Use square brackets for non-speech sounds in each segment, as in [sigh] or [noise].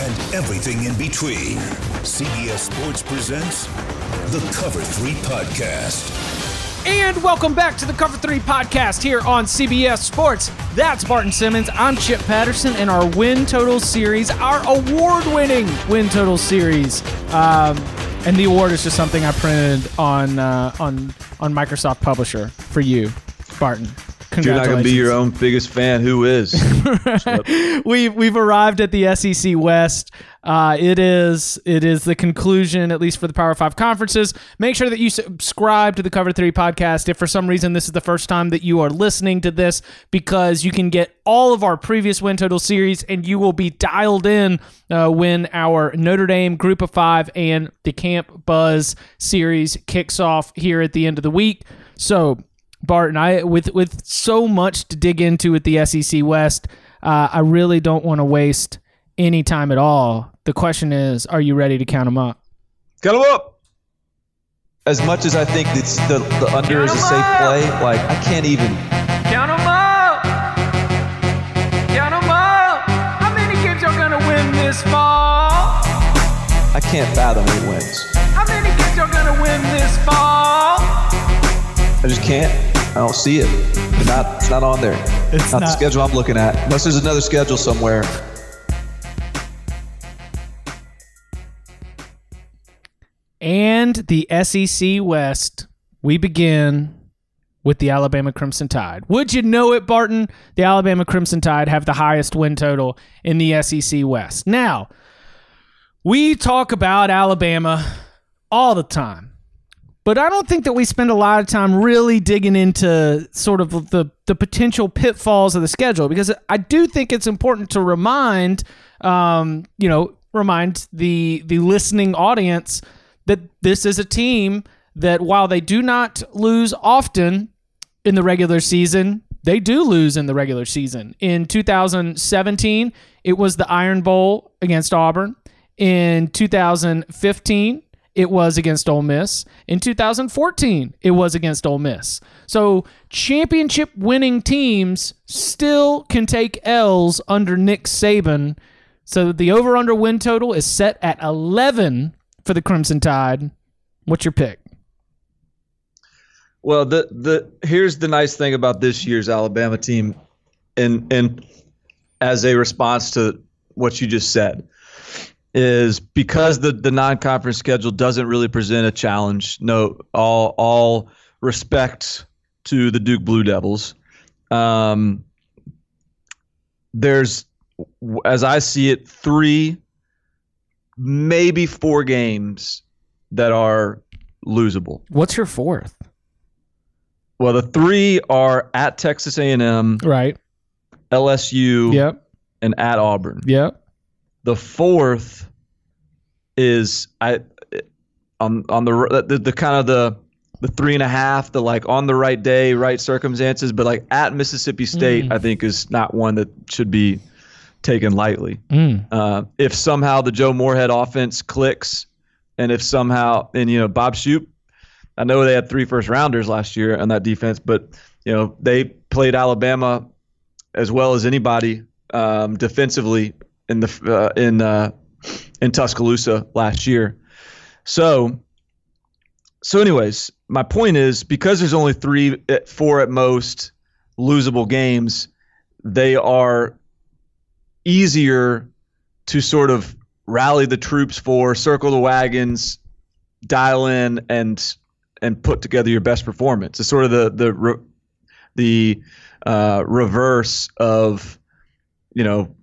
and everything in between, CBS Sports presents the Cover 3 podcast. And welcome back to the Cover 3 podcast here on CBS Sports. That's Barton Simmons. I'm Chip Patterson, and our win total series, our award winning win total series. Um, and the award is just something I printed on uh, on on Microsoft Publisher for you, Barton. You're not going to be your own biggest fan. Who is? [laughs] we've we've arrived at the SEC West. Uh, it is it is the conclusion, at least for the Power Five conferences. Make sure that you subscribe to the Cover Three podcast. If for some reason this is the first time that you are listening to this, because you can get all of our previous win total series, and you will be dialed in uh, when our Notre Dame Group of Five and the Camp Buzz series kicks off here at the end of the week. So Barton, I with with so much to dig into with the SEC West, uh, I really don't want to waste any time at all. The question is, are you ready to count them up? Count them up. As much as I think it's the, the under count is a safe up. play, like I can't even count them up. Count them up. How many games are gonna win this fall? I can't fathom any wins. How many games are gonna win this fall? I just can't. I don't see it. It's not, it's not on there. It's not, not the schedule I'm looking at. Unless there's another schedule somewhere. And the SEC West, we begin with the Alabama Crimson Tide. Would you know it, Barton? The Alabama Crimson Tide have the highest win total in the SEC West. Now, we talk about Alabama all the time but I don't think that we spend a lot of time really digging into sort of the the potential pitfalls of the schedule because I do think it's important to remind, um, you know, remind the the listening audience that this is a team that while they do not lose often in the regular season, they do lose in the regular season. In 2017, it was the Iron Bowl against Auburn. In 2015, it was against Ole Miss. In 2014, it was against Ole Miss. So championship winning teams still can take L's under Nick Saban. So the over under win total is set at 11 for the Crimson Tide. What's your pick? Well, the the here's the nice thing about this year's Alabama team, and and as a response to what you just said, is because the the non-conference schedule doesn't really present a challenge. No, all all respect to the Duke Blue Devils. Um, there's, as I see it, three, maybe four games that are losable. What's your fourth? Well, the three are at Texas A&M, right? LSU, yep, and at Auburn, yep. The fourth is I on on the, the the kind of the the three and a half, the like on the right day, right circumstances, but like at Mississippi State, mm. I think is not one that should be taken lightly. Mm. Uh, if somehow the Joe Moorhead offense clicks, and if somehow and you know Bob Shoop I know they had three first rounders last year on that defense, but you know they played Alabama as well as anybody um, defensively in the uh, in uh, in Tuscaloosa last year. So, so anyways, my point is because there's only three, eh, four at most losable games, they are easier to sort of rally the troops for, circle the wagons, dial in, and and put together your best performance. It's sort of the the the uh, reverse of you know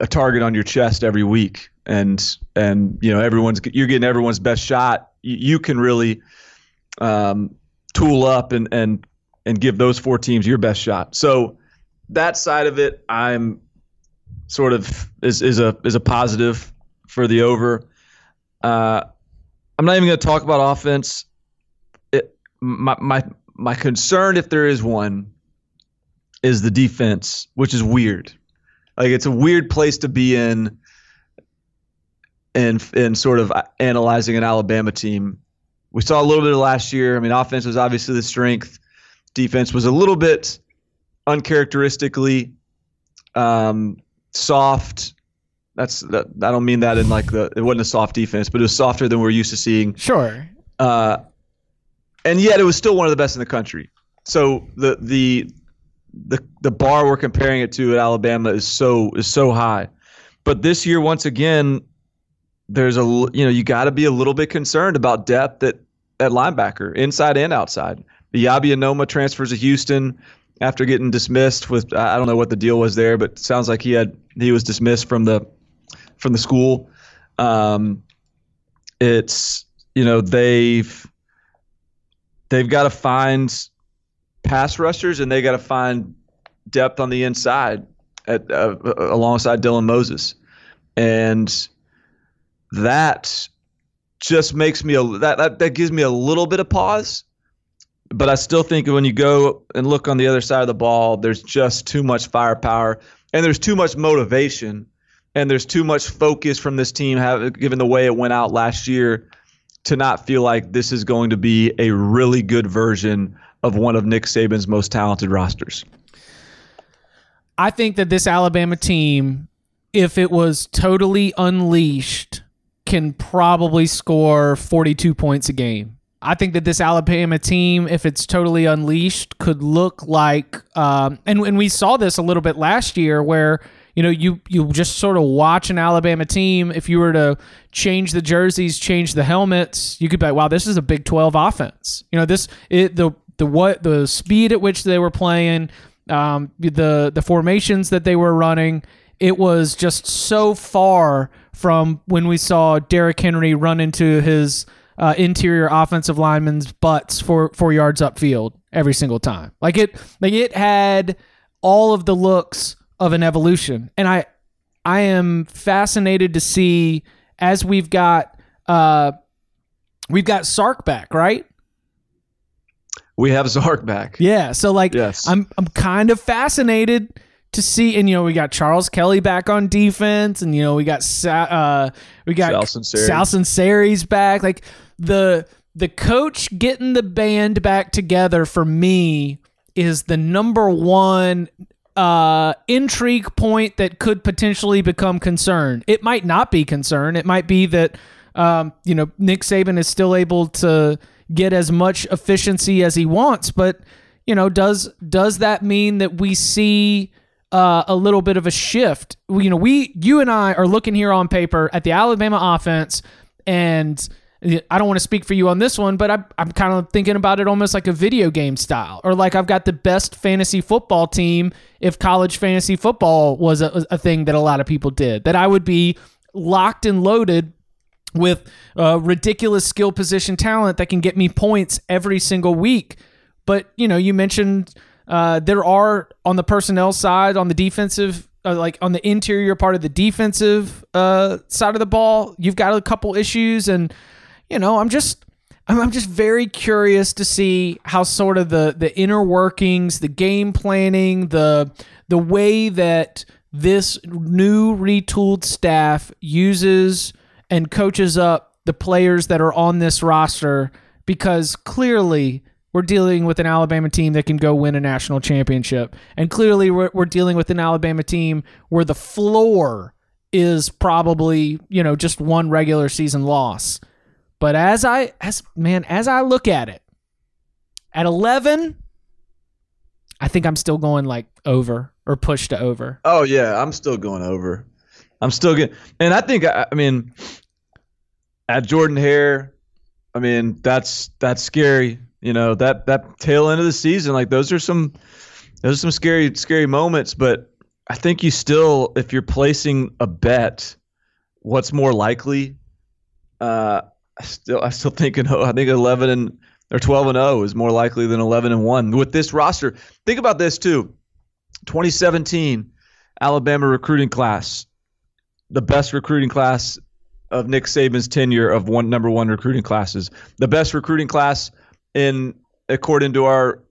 a target on your chest every week. And and you know everyone's you're getting everyone's best shot. You, you can really um, tool up and and and give those four teams your best shot. So that side of it i'm sort of is is a is a positive for the over. Uh, i'm not even going to talk about offense. It, my my my concern if there is one is the defense which is weird like it's a weird place to be in and and sort of analyzing an Alabama team. We saw a little bit of last year. I mean, offense was obviously the strength. Defense was a little bit uncharacteristically um, soft. That's that, I don't mean that in like the it wasn't a soft defense, but it was softer than we're used to seeing. Sure. Uh, and yet it was still one of the best in the country. So the the the the bar we're comparing it to at Alabama is so is so high. But this year, once again, there's a you know you got to be a little bit concerned about depth at at linebacker, inside and outside. Eyabi Anoma transfers to Houston after getting dismissed with I don't know what the deal was there, but sounds like he had he was dismissed from the from the school. Um, it's you know they've they've got to find pass rushers, and they got to find depth on the inside at, uh, alongside Dylan Moses, and that just makes me a that, that that gives me a little bit of pause. But I still think when you go and look on the other side of the ball, there's just too much firepower and there's too much motivation and there's too much focus from this team, have, given the way it went out last year, to not feel like this is going to be a really good version of one of Nick Saban's most talented rosters. I think that this Alabama team, if it was totally unleashed, can probably score 42 points a game. I think that this Alabama team, if it's totally unleashed, could look like, um, and and we saw this a little bit last year, where you know you you just sort of watch an Alabama team. If you were to change the jerseys, change the helmets, you could be like, wow, this is a Big 12 offense. You know, this it the the what the speed at which they were playing, um, the the formations that they were running. It was just so far from when we saw Derrick Henry run into his uh, interior offensive linemen's butts for four yards upfield every single time. Like it, like it had all of the looks of an evolution, and I, I am fascinated to see as we've got, uh, we've got Sark back, right? We have Sark back. Yeah. So like Yes. I'm I'm kind of fascinated to see and you know we got Charles Kelly back on defense and you know we got Sa- uh we got Sal Sunseri's back like the the coach getting the band back together for me is the number one uh intrigue point that could potentially become concern. It might not be concern. It might be that um you know Nick Saban is still able to get as much efficiency as he wants, but you know does does that mean that we see uh, a little bit of a shift? You know, we you and I are looking here on paper at the Alabama offense and I don't want to speak for you on this one, but I'm, I'm kind of thinking about it almost like a video game style, or like I've got the best fantasy football team if college fantasy football was a, a thing that a lot of people did. That I would be locked and loaded with uh, ridiculous skill position talent that can get me points every single week. But you know, you mentioned uh, there are on the personnel side, on the defensive, uh, like on the interior part of the defensive uh, side of the ball, you've got a couple issues, and you know, I'm just. I'm just very curious to see how sort of the the inner workings, the game planning, the the way that this new retooled staff uses and coaches up the players that are on this roster because clearly we're dealing with an Alabama team that can go win a national championship. And clearly we're, we're dealing with an Alabama team where the floor is probably, you know, just one regular season loss. But as I as man, as I look at it, at 11, I think I'm still going like over or push to over. Oh yeah, I'm still going over. I'm still getting, and I think I, I mean, at Jordan Hare, I mean that's that's scary. You know that that tail end of the season, like those are some those are some scary scary moments. But I think you still, if you're placing a bet, what's more likely? Uh, I still I still think I think 11 and or 12 and 0 is more likely than 11 and 1 with this roster. Think about this too. 2017 Alabama recruiting class, the best recruiting class of Nick Saban's tenure of one number one recruiting classes, the best recruiting class in according to our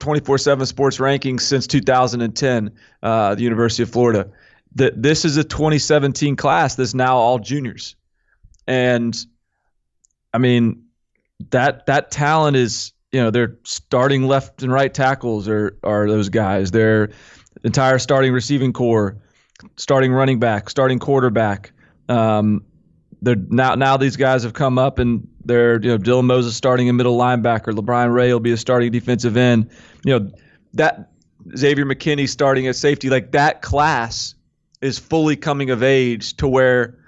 24/7 Sports rankings since 2010, uh, the University of Florida. That this is a 2017 class that's now all juniors, and I mean that that talent is you know they're starting left and right tackles are are those guys. Their entire starting receiving corps, starting running back, starting quarterback. Um, they're now now these guys have come up and they're you know Dylan Moses starting a middle linebacker. LaBryan Ray will be a starting defensive end. You know that Xavier McKinney starting at safety. Like that class is fully coming of age to where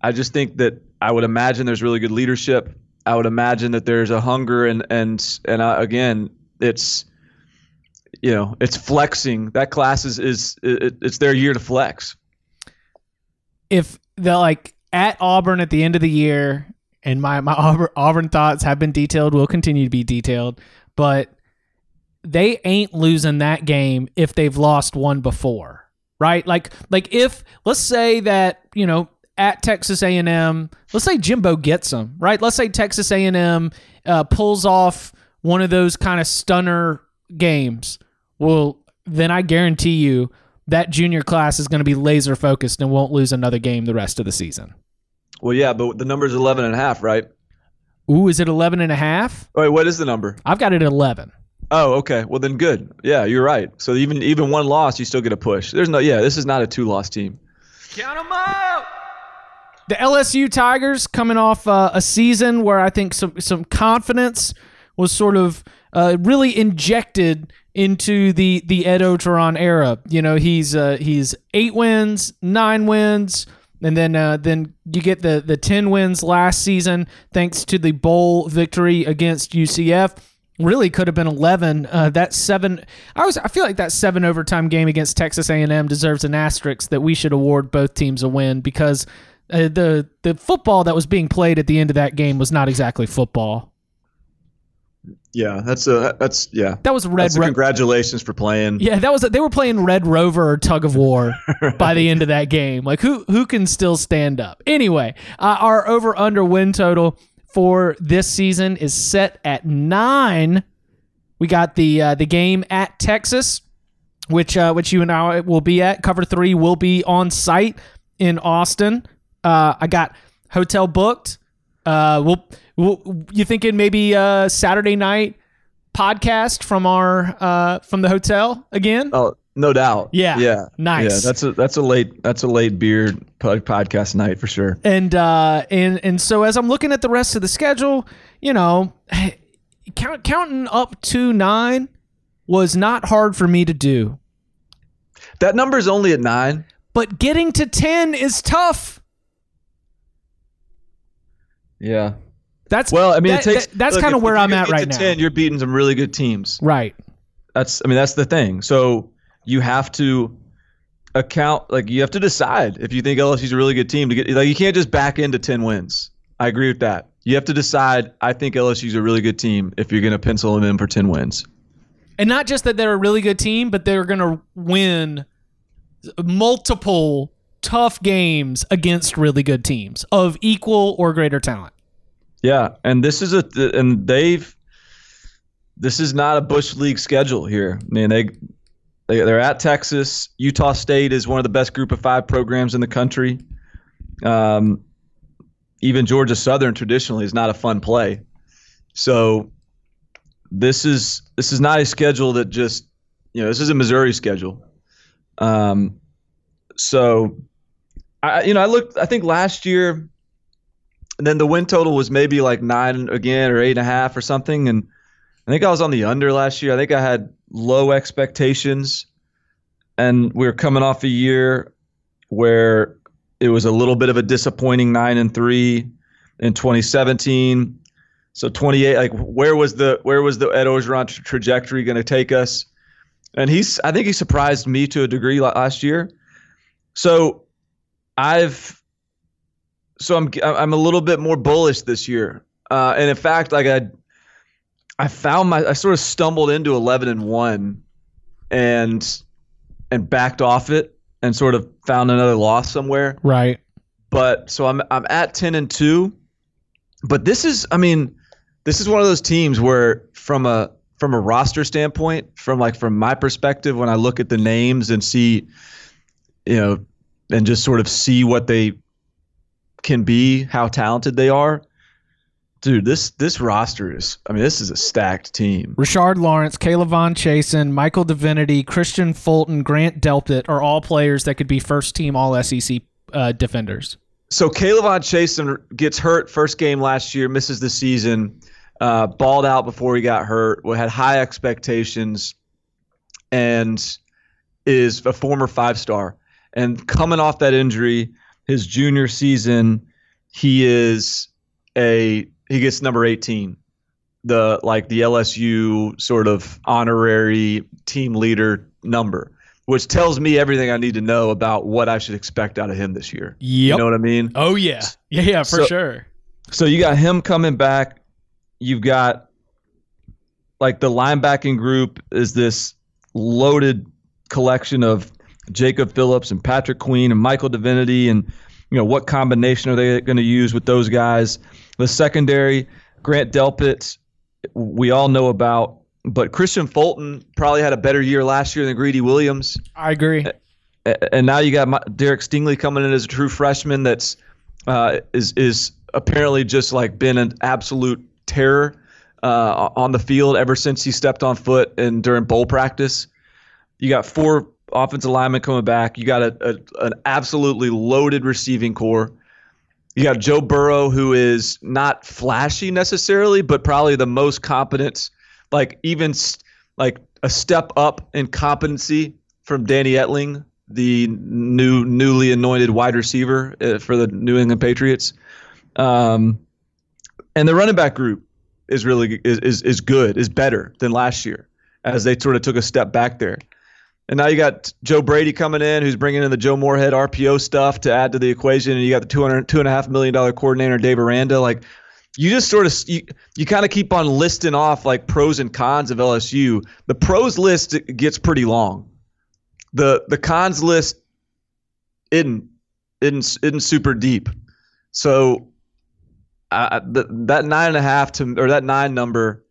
I just think that I would imagine there's really good leadership. I would imagine that there's a hunger and and and uh, again, it's you know it's flexing. That class is is it, it's their year to flex. If the like at Auburn at the end of the year, and my my Auburn, Auburn thoughts have been detailed, will continue to be detailed, but they ain't losing that game if they've lost one before, right? Like like if let's say that you know at Texas A&M, let's say Jimbo gets them, right? Let's say Texas A&M uh, pulls off one of those kind of stunner games. Well, then I guarantee you that junior class is going to be laser focused and won't lose another game the rest of the season. Well, yeah, but the number's 11 and a half, right? Ooh, is it 11 and a half? Wait, what is the number? I've got it at 11. Oh, okay. Well, then good. Yeah, you're right. So even even one loss, you still get a push. There's no. Yeah, this is not a two loss team. Count them out. The LSU Tigers coming off uh, a season where I think some some confidence was sort of uh, really injected into the the Ed Orgeron era. You know, he's uh, he's eight wins, nine wins, and then uh, then you get the the ten wins last season thanks to the bowl victory against UCF. Really could have been eleven. Uh, that seven, I was I feel like that seven overtime game against Texas A and M deserves an asterisk that we should award both teams a win because uh, the the football that was being played at the end of that game was not exactly football. Yeah, that's a that's yeah. That was red. A congratulations for playing. Yeah, that was they were playing Red Rover or Tug of War [laughs] by the end of that game. Like who who can still stand up? Anyway, uh, our over under win total for this season is set at nine. We got the uh, the game at Texas, which uh, which you and I will be at. Cover three will be on site in Austin. Uh, I got hotel booked. Uh, we'll, we'll you thinking maybe uh, Saturday night podcast from our uh, from the hotel again? Oh, no doubt. Yeah. yeah, Nice. Yeah, that's a that's a late that's a late beer pod- podcast night for sure. and uh and and so as i'm looking at the rest of the schedule you know [sighs] count, counting up to nine was not hard for me to do That number is only at nine. but getting to 10 is tough Yeah. that's Well, I mean, that- it takes. that- that's kind of where if i'm at right to now Ten, you're beating some really good teams. right That's I mean that's the thing. So you have to account like you have to decide if you think LSU's a really good team to get like you can't just back into 10 wins. I agree with that. You have to decide I think LSU's a really good team if you're going to pencil them in for 10 wins. and not just that they're a really good team but they're going to win multiple tough games against really good teams of equal or greater talent Yeah, and this is a and they've this is not a Bush League schedule here. I mean, they, they they're at Texas. Utah State is one of the best group of five programs in the country. Um, even Georgia Southern traditionally is not a fun play. So this is this is not a schedule that just you know this is a Missouri schedule. Um, so I you know I looked I think last year, and then the win total was maybe like nine again or eight and a half or something, and I think I was on the under last year. I think I had low expectations, and we were coming off a year where it was a little bit of a disappointing nine and three in 2017. So 28, like where was the where was the Ed Orgeron tra- trajectory going to take us? And he's, I think he surprised me to a degree last year. So I've, so I'm I'm a little bit more bullish this year. Uh, and in fact, like I, I found my I sort of stumbled into 11 and one, and and backed off it and sort of found another loss somewhere Right. but so I'm I'm at ten and two. But this is, I mean, this is one of those teams where, from a from a roster standpoint, from like from my perspective, when I look at the names and see, you know, and just sort of see what they can be, how talented they are, dude. This this roster is, I mean, this is a stacked team. Rashard Lawrence, K'Lavon Chaisson, Michael Divinity, Kristian Fulton, Grant Delpit are all players that could be first team All SEC uh, defenders. So K'Lavon Chaisson gets hurt first game last year, misses the season, uh, balled out before he got hurt. Had high expectations, and is a former five star. And coming off that injury, his junior season, he is a he gets number eighteen, the like the LSU sort of honorary team leader number, which tells me everything I need to know about what I should expect out of him this year. You know what I mean? Oh yeah, yeah, yeah, for So- sure. So you got him coming back. You've got like the linebacking group is this loaded collection of Jacob Phillips and Patrick Queen and Michael Divinity and you know what combination are they going to use with those guys? The secondary, Grant Delpit, we all know about, but Kristian Fulton probably had a better year last year than Greedy Williams. I agree. And now you got Derek Stingley coming in as a true freshman. That's uh, is is apparently just like been an absolute terror uh, on the field ever since he stepped on foot and during bowl practice. You got four offensive linemen coming back. You got a, a an absolutely loaded receiving corps. You got Joe Burrow, who is not flashy necessarily, but probably the most competent, like even s- like a step up in competency from Danny Etling, the new newly anointed wide receiver uh, for the New England Patriots. Um, and the running back group is really is, is is good, is better than last year, as they sort of took a step back there. And now you got Joe Brady coming in, who's bringing in the Joe Moorhead RPO stuff to add to the equation, and you got the two hundred two and a half million dollar coordinator Dave Aranda. Like, you just sort of you, you kind of keep on listing off like pros and cons of LSU. The pros list gets pretty long. The the cons list isn't isn't isn't super deep. So I, the, that nine and a half to or that nine number,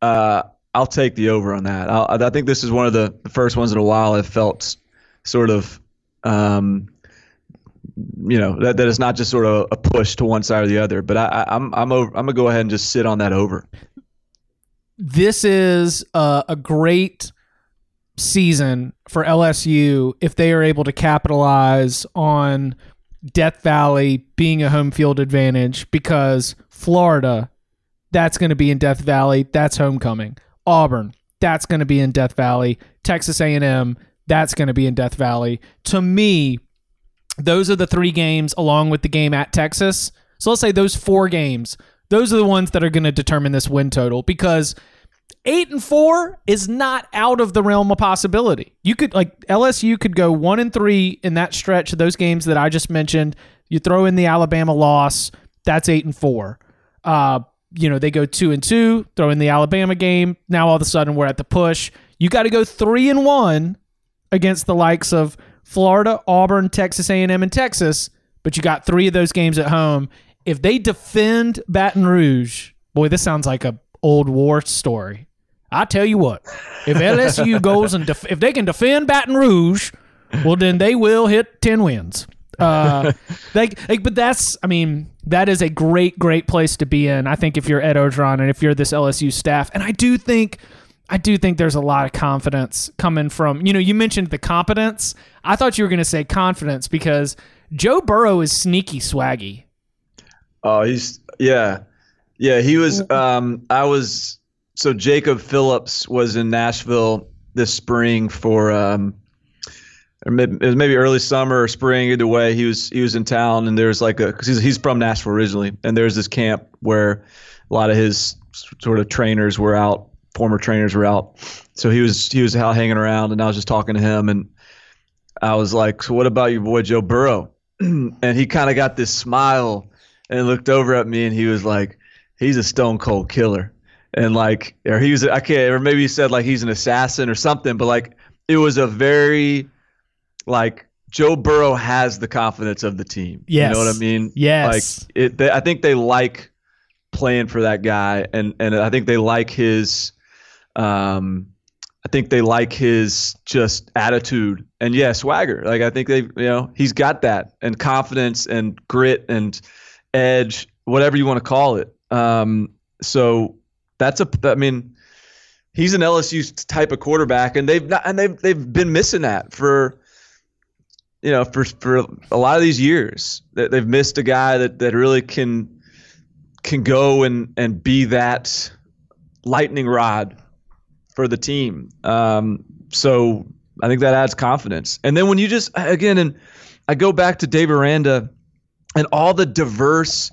uh, I'll take the over on that. I'll, I think this is one of the, the first ones in a while I've felt sort of, um, you know, that, that it's not just sort of a push to one side or the other. But I, I, I'm I'm over, I'm gonna go ahead and just sit on that over. this is a great season for LSU if they are able to capitalize on Death Valley being a home field advantage because Florida, that's going to be in Death Valley. That's homecoming. Auburn, that's going to be in Death Valley. Texas A&M, that's going to be in Death Valley. To me, those are the three games along with the game at Texas. So let's say those four games, those are the ones that are going to determine this win total because eight and four is not out of the realm of possibility. You could like LSU could go one and three in that stretch of those games that I just mentioned. You throw in the Alabama loss, that's eight and four. Uh, you know, they go two and two, throw in the Alabama game. Now all of a sudden we're at the push. You got to go three and one against the likes of Florida, Auburn, Texas A&M, and Texas, but you got three of those games at home. If they defend Baton Rouge, boy, this sounds like a old war story. I tell you what, if LSU [laughs] goes and def- if they can defend Baton Rouge, well then they will hit ten wins. [laughs] Uh, like, like, but that's, I mean, that is a great, great place to be in. I think if you're Ed Orgeron and if you're this LSU staff, and I do think, I do think there's a lot of confidence coming from. You know, you mentioned the competence. I thought you were going to say confidence because Joe Burrow is sneaky swaggy. Oh, he's yeah, yeah. He was. Um, I was. So Jacob Phillips was in Nashville this spring for. Um, it was maybe early summer or spring. Either way, he was he was in town, and there's like a because he's, he's from Nashville originally, and there's this camp where a lot of his sort of trainers were out, former trainers were out. So he was he was out hanging around, and I was just talking to him, and I was like, "So what about your boy Joe Burrow?" [clears throat] and he kind of got this smile and looked over at me and he was like, "He's a stone cold killer," and like, or he was I can't, or maybe he said like he's an assassin or something, but like it was a very like Joe Burrow has the confidence of the team. Yes. you know what I mean? Yes. like it. They, I think they like playing for that guy, and and I think they like his. Um, I think they like his just attitude and yeah, swagger. Like I think they, you know, he's got that and confidence and grit and edge, whatever you want to call it. Um, so that's a, I mean, he's an LSU type of quarterback, and they've not, and they've they've been missing that for, you know, for for a lot of these years. They- They've missed a guy that that really can can go and and be that lightning rod for the team. Um, so I think that adds confidence. And then when you just again, and I go back to Dave Aranda and all the diverse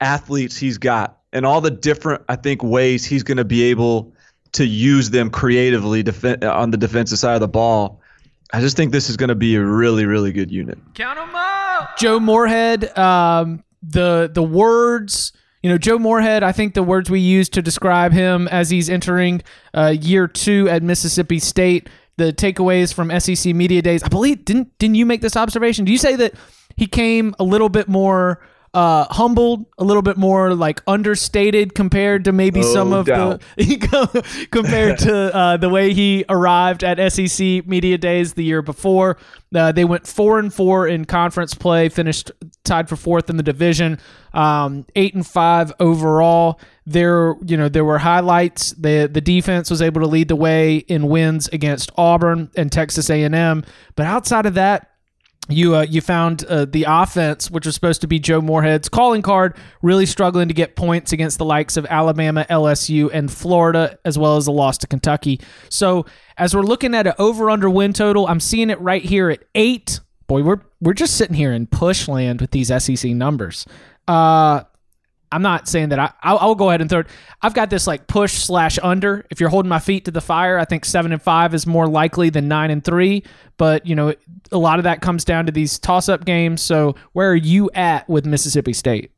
athletes he's got, and all the different I think ways he's going to be able to use them creatively defen on the defensive side of the ball. I just think this is going to be a really, really good unit. Count them up. Joe Moorhead, um, the the words, you know, Joe Moorhead. I think the words we use to describe him as he's entering uh, year two at Mississippi State. The takeaways from SEC media days. I believe didn't didn't you make this observation? Do you say that he came a little bit more uh, humbled, a little bit more like understated compared to maybe No some of doubt. [laughs] the compared to [laughs] uh, the way he arrived at SEC media days the year before. Uh, they went four and four in conference play, finished tied for fourth in the division, um, eight and five overall. There, you know, there were highlights. the The defense was able to lead the way in wins against Auburn and Texas A and M, but outside of that, you uh, you found uh, the offense, which was supposed to be Joe Moorhead's calling card, really struggling to get points against the likes of Alabama, LSU, and Florida, as well as a loss to Kentucky. So as we're looking at an over under win total, I'm seeing it right here at eight. Boy, we're we're just sitting here in push land with these SEC numbers. Uh, I'm not saying that I. I'll, I'll go ahead and throw. I've got this like push slash under. If you're holding my feet to the fire, I think seven and five is more likely than nine and three. But you know, a lot of that comes down to these toss up games. So where are you at with Mississippi State?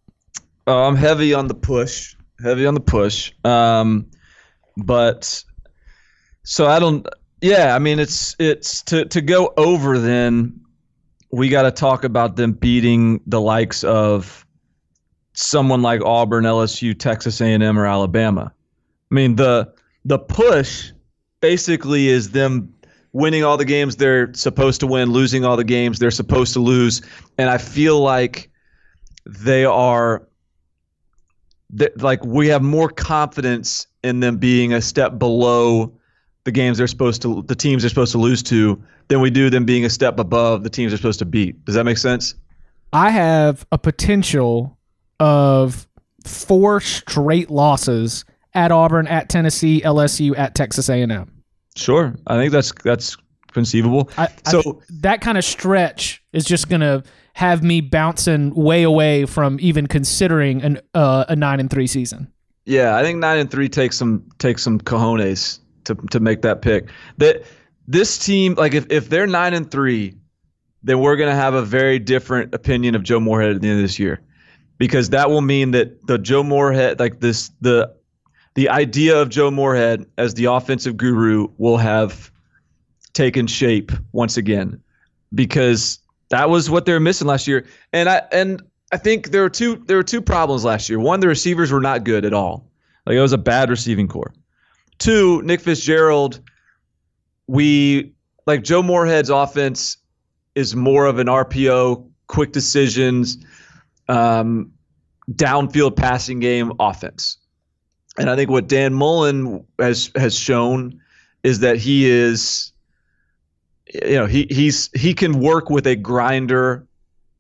Oh, I'm heavy on the push. Heavy on the push. Um, but so I don't. Yeah, I mean it's it's to to go over. Then we got to talk about them beating the likes of someone like Auburn, LSU, Texas A&M, or Alabama. I mean the the push basically is them winning all the games they're supposed to win, losing all the games they're supposed to lose, and I feel like they are like we have more confidence in them being a step below the games they're supposed to the teams they're supposed to lose to than we do them being a step above the teams they're supposed to beat. Does that make sense? I have a potential of four straight losses at Auburn, at Tennessee, LSU, at Texas A&M. Sure. I think that's that's conceivable. I, I- so that kind of stretch is just going to have me bouncing way away from even considering an uh, a nine and three season. Yeah, I think nine and three takes some takes some cojones to to make that pick. That this team, like if, if they're nine and three, then we're gonna have a very different opinion of Joe Moorhead at the end of this year, because that will mean that the Joe Moorhead, like this, the the idea of Joe Moorhead as the offensive guru will have taken shape once again, because that was what they were missing last year. And I and I think there were two there were two problems last year. One, the receivers were not good at all. Like it was a bad receiving corps. Two, Nick Fitzgerald, we like Joe Moorhead's offense is more of an RPO quick decisions, um, downfield passing game offense. And I think what Dan Mullen has has shown is that he is, you know, he he's he can work with a grinder,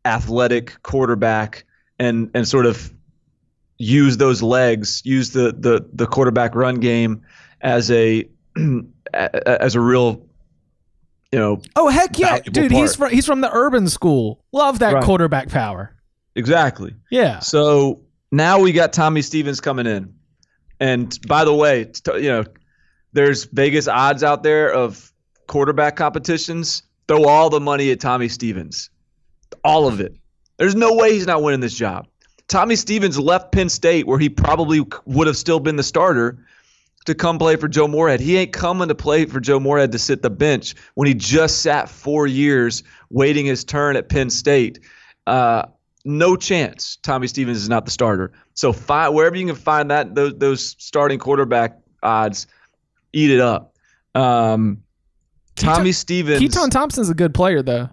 athletic quarterback, and and sort of use those legs, use the the the quarterback run game as a [clears throat] as a real, you know, Oh heck yeah, dude! He's from he's from the urban school. Love that Right. quarterback power. Exactly. Yeah. So now we got Tommy Stevens coming in, and by the way, t- you know, there's Vegas odds out there of quarterback competitions. Throw all the money at Tommy Stevens, all of it. There's no way he's not winning this job. Tommy Stevens left Penn State, where he probably would have still been the starter, to come play for Joe Moorhead. He ain't coming to play for Joe Moorhead to sit the bench when he just sat four years waiting his turn at Penn State. Uh, no chance. Tommy Stevens is not the starter. So fi- wherever you can find that those those starting quarterback odds, eat it up. Um, Tommy Stevens. Keytaon Thompson's a good player though.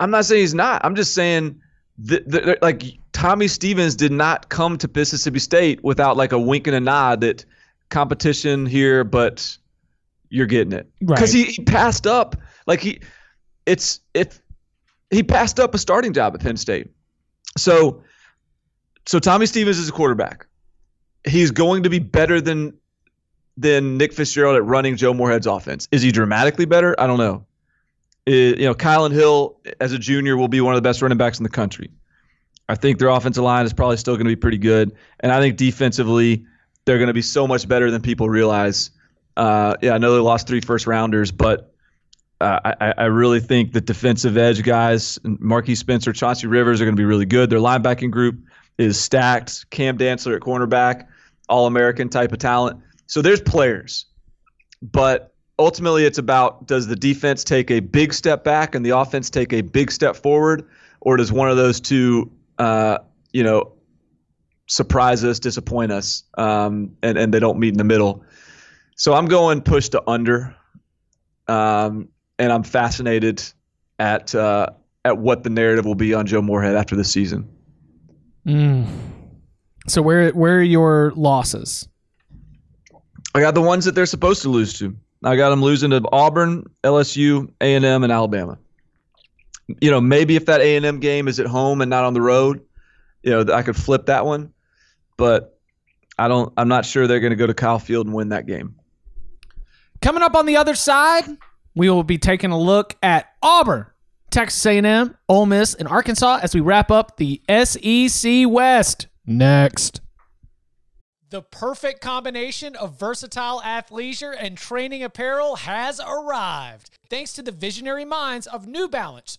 I'm not saying he's not. I'm just saying that like Tommy Stevens did not come to Mississippi State without like a wink and a nod that competition here, but you're getting it Right. because he, he passed up like he it's if he passed up a starting job at Penn State. So so Tommy Stevens is a quarterback. He's going to be better than than Nick Fitzgerald at running Joe Moorhead's offense. Is he dramatically better? I don't know. Is- you know, Kylin Hill as a junior will be one of the best running backs in the country. I think their offensive line is probably still going to be pretty good, and I think defensively they're going to be so much better than people realize. Uh, yeah, I know they lost three first rounders, but uh, I, I really think the defensive edge guys, Marquiss Spencer, Chauncey Rivers, are going to be really good. Their linebacking group is stacked. Cam Dantzler at cornerback, All American type of talent. So there's players, but ultimately it's about does the defense take a big step back and the offense take a big step forward, or does one of those two, uh, you know, surprise us, disappoint us, um, and and they don't meet in the middle. So I'm going push to under, um, and I'm fascinated at uh, at what the narrative will be on Joe Moorhead after this season. Mm. So where where are your losses? I got the ones that they're supposed to lose to. I got them losing to Auburn, LSU, A and M, and Alabama. You know, maybe if that A and M game is at home and not on the road, you know, I could flip that one. But I don't. I'm not sure they're going to go to Kyle Field and win that game. Coming up on the other side, we will be taking a look at Auburn, Texas A&M, Ole Miss, and Arkansas as we wrap up the SEC West. Next. The perfect combination of versatile athleisure and training apparel has arrived. Thanks to the visionary minds of New Balance,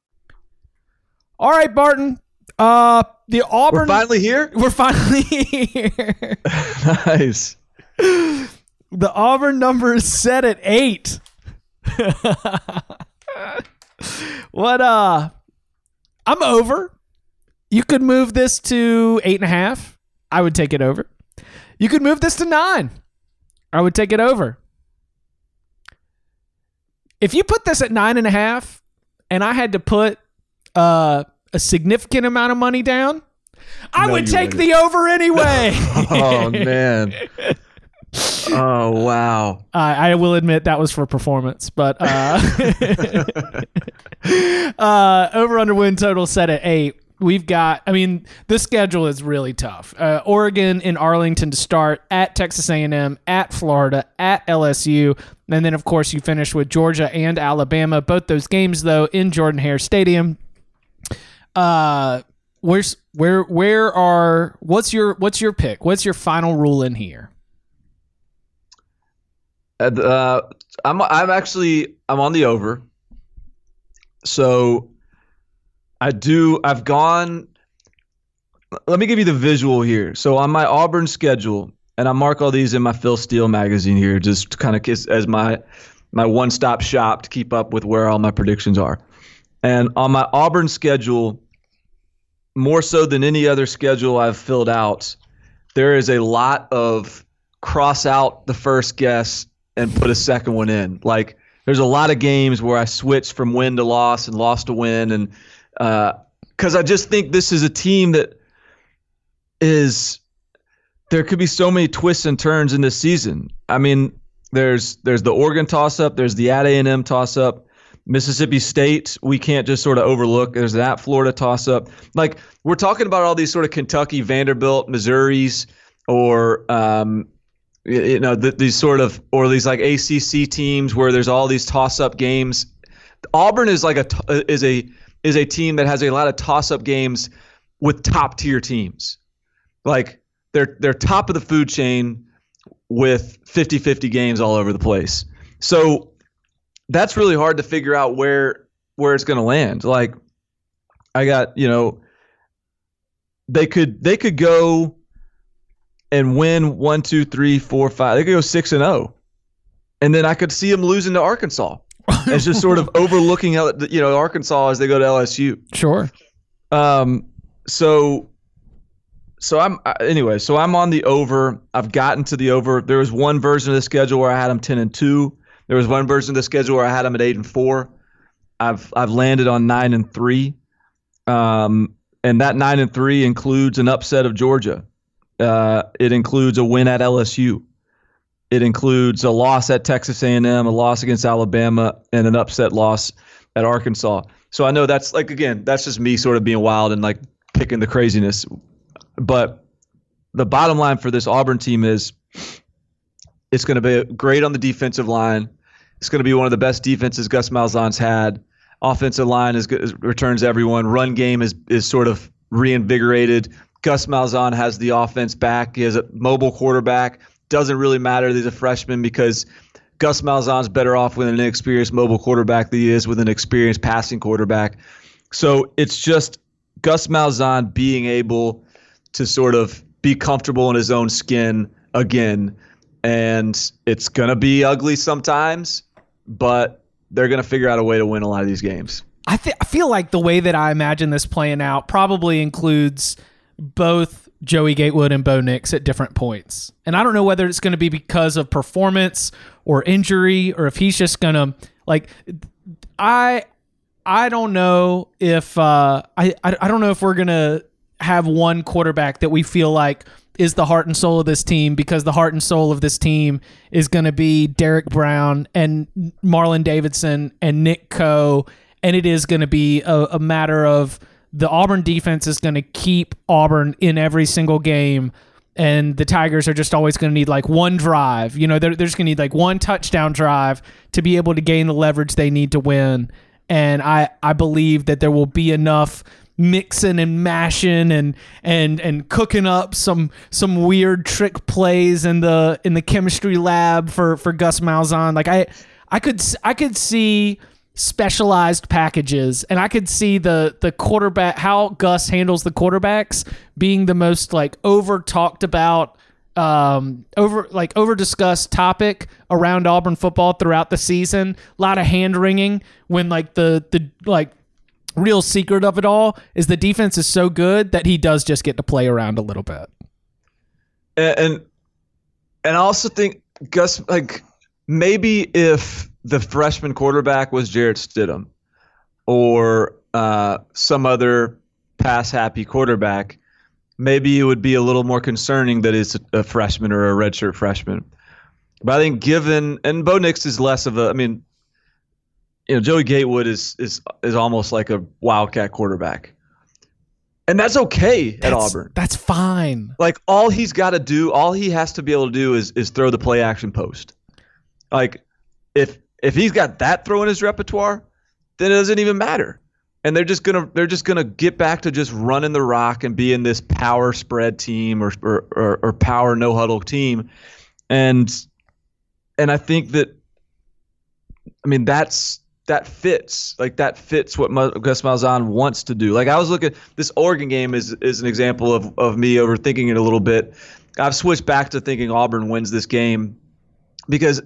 All right, Barton. Uh, the Auburn. We're finally here. [laughs] We're finally here. [laughs] nice. The Auburn number is set at eight. what uh I'm over. You could move this to eight and a half. I would take it over. You could move this to nine. I would take it over. If you put this at nine and a half and I had to put uh a significant amount of money down, I No, would take wouldn't. the over anyway. [laughs] Oh man. [laughs] Oh wow. I I will admit that was for performance, but uh, [laughs] uh, over under win total set at eight. we've got. I mean, the schedule is really tough. Uh, Oregon in Arlington to start, at Texas A&M, at Florida, at LSU, and then of course you finish with Georgia and Alabama. Both those games though in Jordan Hare Stadium. Uh, where's where where are what's your what's your pick? What's your final rule in here? Uh, I'm I'm actually I'm on the over. So I do I've gone let me give you the visual here. So on my Auburn schedule, and I mark all these in my Phil Steele magazine here, just kind of as my my one stop shop to keep up with where all my predictions are. And on my Auburn schedule, more so than any other schedule I've filled out, there is a lot of cross out the first guess and put a second one in. Like there's a lot of games where I switched from win to loss and loss to win, and because uh, I just think this is a team that is there could be so many twists and turns in this season. I mean, there's there's the Oregon toss up, there's the at A and M toss up. Mississippi State, we can't just sort of overlook. There's that Florida toss up. Like we're talking about all these sort of Kentucky, Vanderbilt, Missouris, or um, you know the, these sort of or these like ACC teams where there's all these toss up games. Auburn is like a is a is a team that has a lot of toss up games with top tier teams. Like they're they're top of the food chain with 50-50 games all over the place. So that's really hard to figure out where where it's going to land. Like I got, you know, they could they could go and win one, two, three, four, five. They could go six and zero, oh. and then I could see them losing to Arkansas. it's just sort of [laughs] overlooking, you know, Arkansas as they go to LSU. Sure. Um. So. So I'm anyway. So I'm on the over. I've gotten to the over. There was one version of the schedule where I had them ten and two. There was one version of the schedule where I had them at eight and four. I've I've landed on nine and three. Um, and that nine and three includes an upset of Georgia. Uh, it includes a win at LSU. It includes a loss at Texas A&M, a loss against Alabama, and an upset loss at Arkansas. So I know that's like again, that's just me sort of being wild and like picking the craziness. But the bottom line for this Auburn team is it's going to be great on the defensive line. It's going to be one of the best defenses Gus Malzahn's had. Offensive line is, is returns everyone. Run game is is sort of reinvigorated. Gus Malzahn has the offense back. He has a mobile quarterback. Doesn't really matter that he's a freshman because Gus Malzahn's better off with an inexperienced mobile quarterback than he is with an experienced passing quarterback. So it's just Gus Malzahn being able to sort of be comfortable in his own skin again. And it's going to be ugly sometimes, but they're going to figure out a way to win a lot of these games. I, th- I feel like the way that I imagine this playing out probably includes – both Joey Gatewood and Bo Nix at different points. And I don't know whether it's going to be because of performance or injury or if he's just going to like I I don't know if uh I I don't know if we're going to have one quarterback that we feel like is the heart and soul of this team because the heart and soul of this team is going to be Derrick Brown and Marlon Davidson and Nick Coe and it is going to be a, a matter of the Auburn defense is going to keep Auburn in every single game. And the Tigers are just always going to need like one drive. You know, they're, they're just going to need like one touchdown drive to be able to gain the leverage they need to win. And I, I believe that there will be enough mixing and mashing and and and cooking up some some weird trick plays in the in the chemistry lab for for Gus Malzahn. Like I I could I could see specialized packages and i could see the the quarterback how gus handles the quarterbacks being the most like over talked about um over like over discussed topic around auburn football throughout the season a lot of hand wringing when like the the like real secret of it all is the defense is so good that he does just get to play around a little bit and and, and i also think gus like maybe if the freshman quarterback was Jarrett Stidham or uh, some other pass happy quarterback, maybe it would be a little more concerning that it's a freshman or a redshirt freshman. But I think given and Bo Nix is less of a I mean, you know, Joey Gatewood is is is almost like a wildcat quarterback. and that's okay at Auburn. That's fine. Like all he's got to do, all he has to be able to do is is throw the play action post. Like if if he's got that throw in his repertoire, then it doesn't even matter. And they're just gonna they're just gonna get back to just running the rock and being this power spread team or or, or, or power no huddle team, and and I think that I mean that's that fits like that fits what Gus Malzahn wants to do. Like I was looking, this Oregon game is is an example of of me overthinking it a little bit. I've switched back to thinking Auburn wins this game because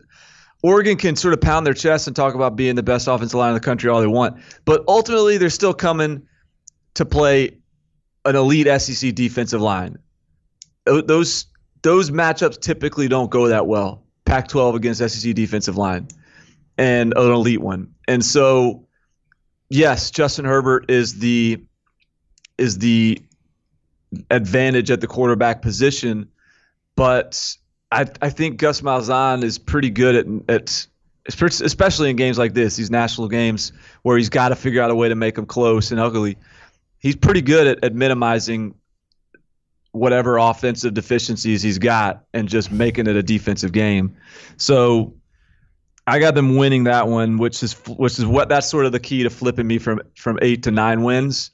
Oregon can sort of pound their chest and talk about being the best offensive line in the country all they want, but ultimately they're still coming to play an elite SEC defensive line. Those those matchups typically don't go that well. Pac-12 against SEC defensive line and an elite one. And so, yes, Justin Herbert is the is the advantage at the quarterback position, but I I think Gus Malzahn is pretty good at at especially in games like this, these national games where he's got to figure out a way to make them close and ugly. He's pretty good at, at minimizing whatever offensive deficiencies he's got and just making it a defensive game. So I got them winning that one, which is which is what that's sort of the key to flipping me from from eight to nine wins,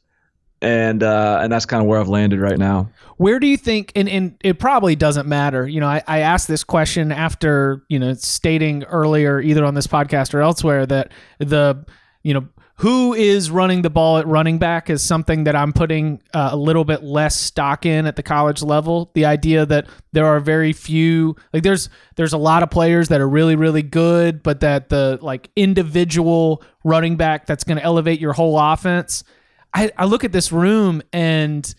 and uh, and that's kind of where I've landed right now. Where do you think, and, and it probably doesn't matter. You know, I, I asked this question after, you know, stating earlier, either on this podcast or elsewhere, that the, you know, who is running the ball at running back is something that I'm putting uh, a little bit less stock in at the college level. The idea that there are very few, like there's there's a lot of players that are really really good, but that the like individual running back that's going to elevate your whole offense. I, I look at this room and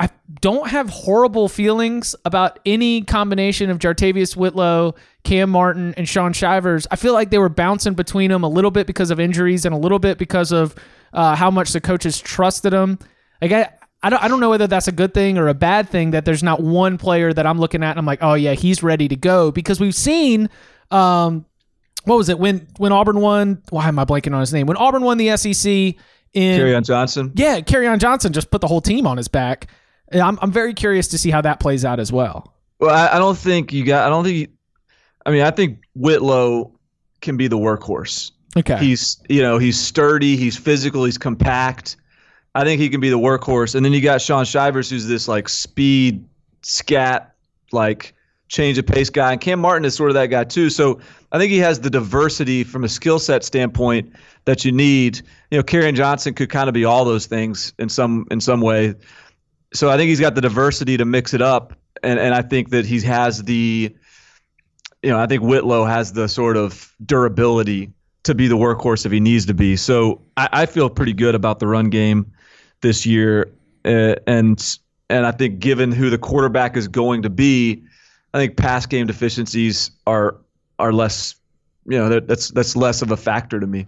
I don't have horrible feelings about any combination of JaTarvious Whitlow, Cam Martin, and Shaun Shivers. I feel like they were bouncing between them a little bit because of injuries and a little bit because of uh, how much the coaches trusted them. Like I, I don't, I don't know whether that's a good thing or a bad thing that there's not one player that I'm looking at and I'm like, oh yeah, he's ready to go because we've seen. Um, what was it when when Auburn won? Why am I blanking on his name? When Auburn won the SEC in Kerryon Johnson. yeah, Kerryon Johnson just put the whole team on his back. I'm I'm very curious to see how that plays out as well. Well, I, I don't think you got. I don't think. You, I mean, I think Whitlow can be the workhorse. Okay. He's you know he's sturdy, he's physical, he's compact. I think he can be the workhorse. And then you got Shaun Shivers, who's this like speed scat, like change of pace guy. And Cam Martin is sort of that guy too. So I think he has the diversity from a skill set standpoint that you need. You know, Kerryon Johnson could kind of be all those things in some in some way. So I think he's got the diversity to mix it up. And and I think that he has the you know, I think Whitlow has the sort of durability to be the workhorse if he needs to be. So I, I feel pretty good about the run game this year, uh, and and I think given who the quarterback is going to be, I think pass game deficiencies are are less. You know, that's that's less of a factor to me.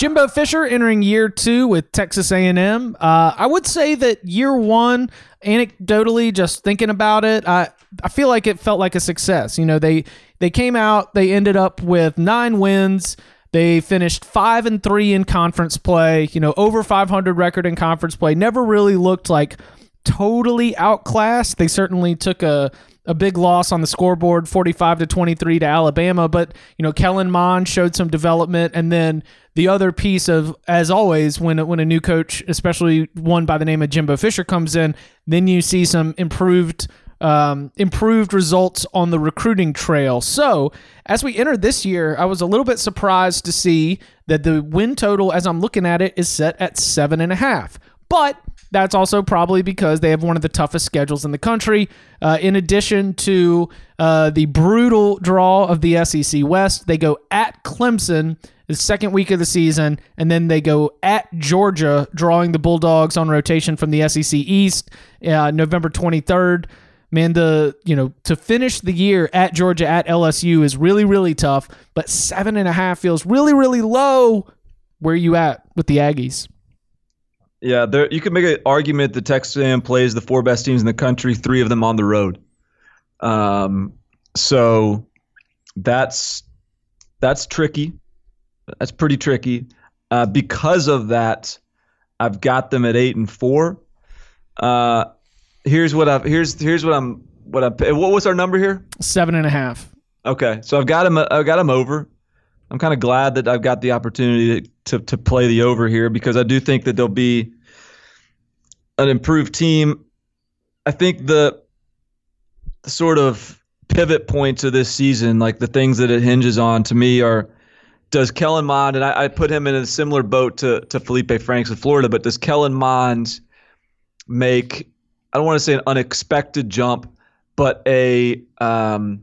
Jimbo Fisher entering year two with Texas A&M. Uh, I would say that year one, anecdotally, just thinking about it, I I feel like it felt like a success. You know, they they came out, they ended up with nine wins. They finished five and three in conference play. You know, over 500 record in conference play. Never really looked like totally outclassed. They certainly took a a big loss on the scoreboard, 45 to 23 to Alabama, but you know, Kellen Mond showed some development and then the other piece of as always when when a new coach, especially one by the name of Jimbo Fisher comes in, then you see some improved um, improved results on the recruiting trail. So, as we enter this year, I was a little bit surprised to see that the win total, as I'm looking at it, is set at seven and a half. But that's also probably because they have one of the toughest schedules in the country. Uh, in addition to uh, the brutal draw of the SEC West, they go at Clemson the second week of the season, and then they go at Georgia, drawing the Bulldogs on rotation from the SEC East, uh, November 23rd. Man, the you know to finish the year at Georgia at LSU is really really tough, but seven and a half feels really really low. Where are you at with the Aggies? Yeah, there you could make an argument that Texas A&M plays the four best teams in the country, three of them on the road. Um, so that's that's tricky. That's pretty tricky. Uh, because of that, I've got them at eight and four. Uh, here's what I've here's here's what I'm what I'm. What was our number here? Seven and a half. Okay, so I've got him. I've got him over. I'm kind of glad that I've got the opportunity to, to to play the over here because I do think that there'll be an improved team. I think the the sort of pivot points of this season, like the things that it hinges on, to me are does Kellen Mond, and I, I put him in a similar boat to to Feleipe Franks in Florida, but does Kellen Mond make I don't want to say an unexpected jump, but a um,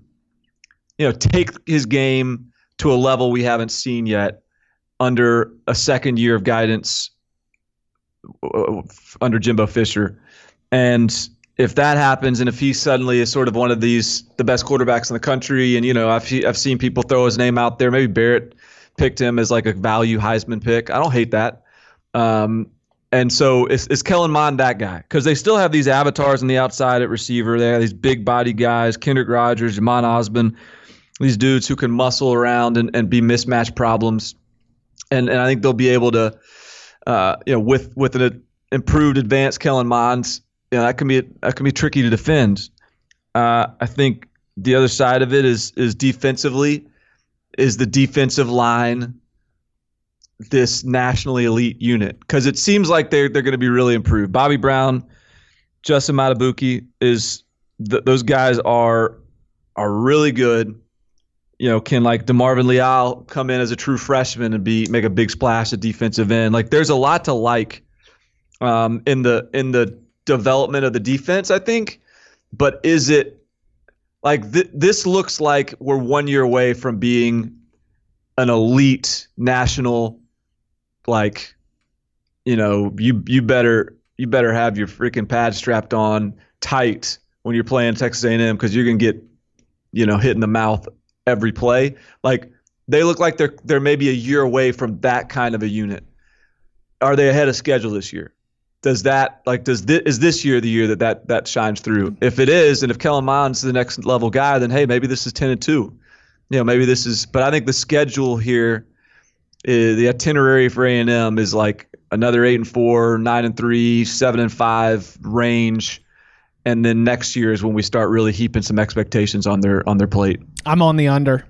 you know take his game to a level we haven't seen yet under a second year of guidance uh, under Jimbo Fisher, and if that happens, and if he suddenly is sort of one of these the best quarterbacks in the country, and you know I've I've seen people throw his name out there, maybe Barrett picked him as like a value Heisman pick. I don't hate that. Um, and so is, is Kellen Mond that guy? Because they still have these avatars on the outside at receiver. They have these big body guys, Kendrick Rogers, Jhamon Ausbon, these dudes who can muscle around and, and be mismatch problems. And and I think they'll be able to, uh, you know, with with an improved advanced Kellen Mond, you know, that can be that can be tricky to defend. Uh, I think the other side of it is is defensively, is the defensive line this nationally elite unit because it seems like they're they're going to be really improved. Bobby Brown, Justin Madubuike is th- those guys are are really good. You know, can like Demarvin Leal come in as a true freshman and be make a big splash at defensive end? Like, there's a lot to like um, in the in the development of the defense. I think, but is it like th- this looks like we're one year away from being an elite national like you know you you better you better have your freaking pad strapped on tight when you're playing Texas A&M because you're gonna get you know hit in the mouth every play. Like they look like they're they're maybe a year away from that kind of a unit. Are they ahead of schedule this year? Does that like does this is this year the year that that that shines through? Mm-hmm. If it is, and if Kellen Mond's the next level guy, then hey, maybe this is ten and two. You know, maybe this is. But I think the schedule here is, the itinerary for A and M is like another eight and four, nine and three, seven and five range, and then next year is when we start really heaping some expectations on their on their plate. I'm on the under.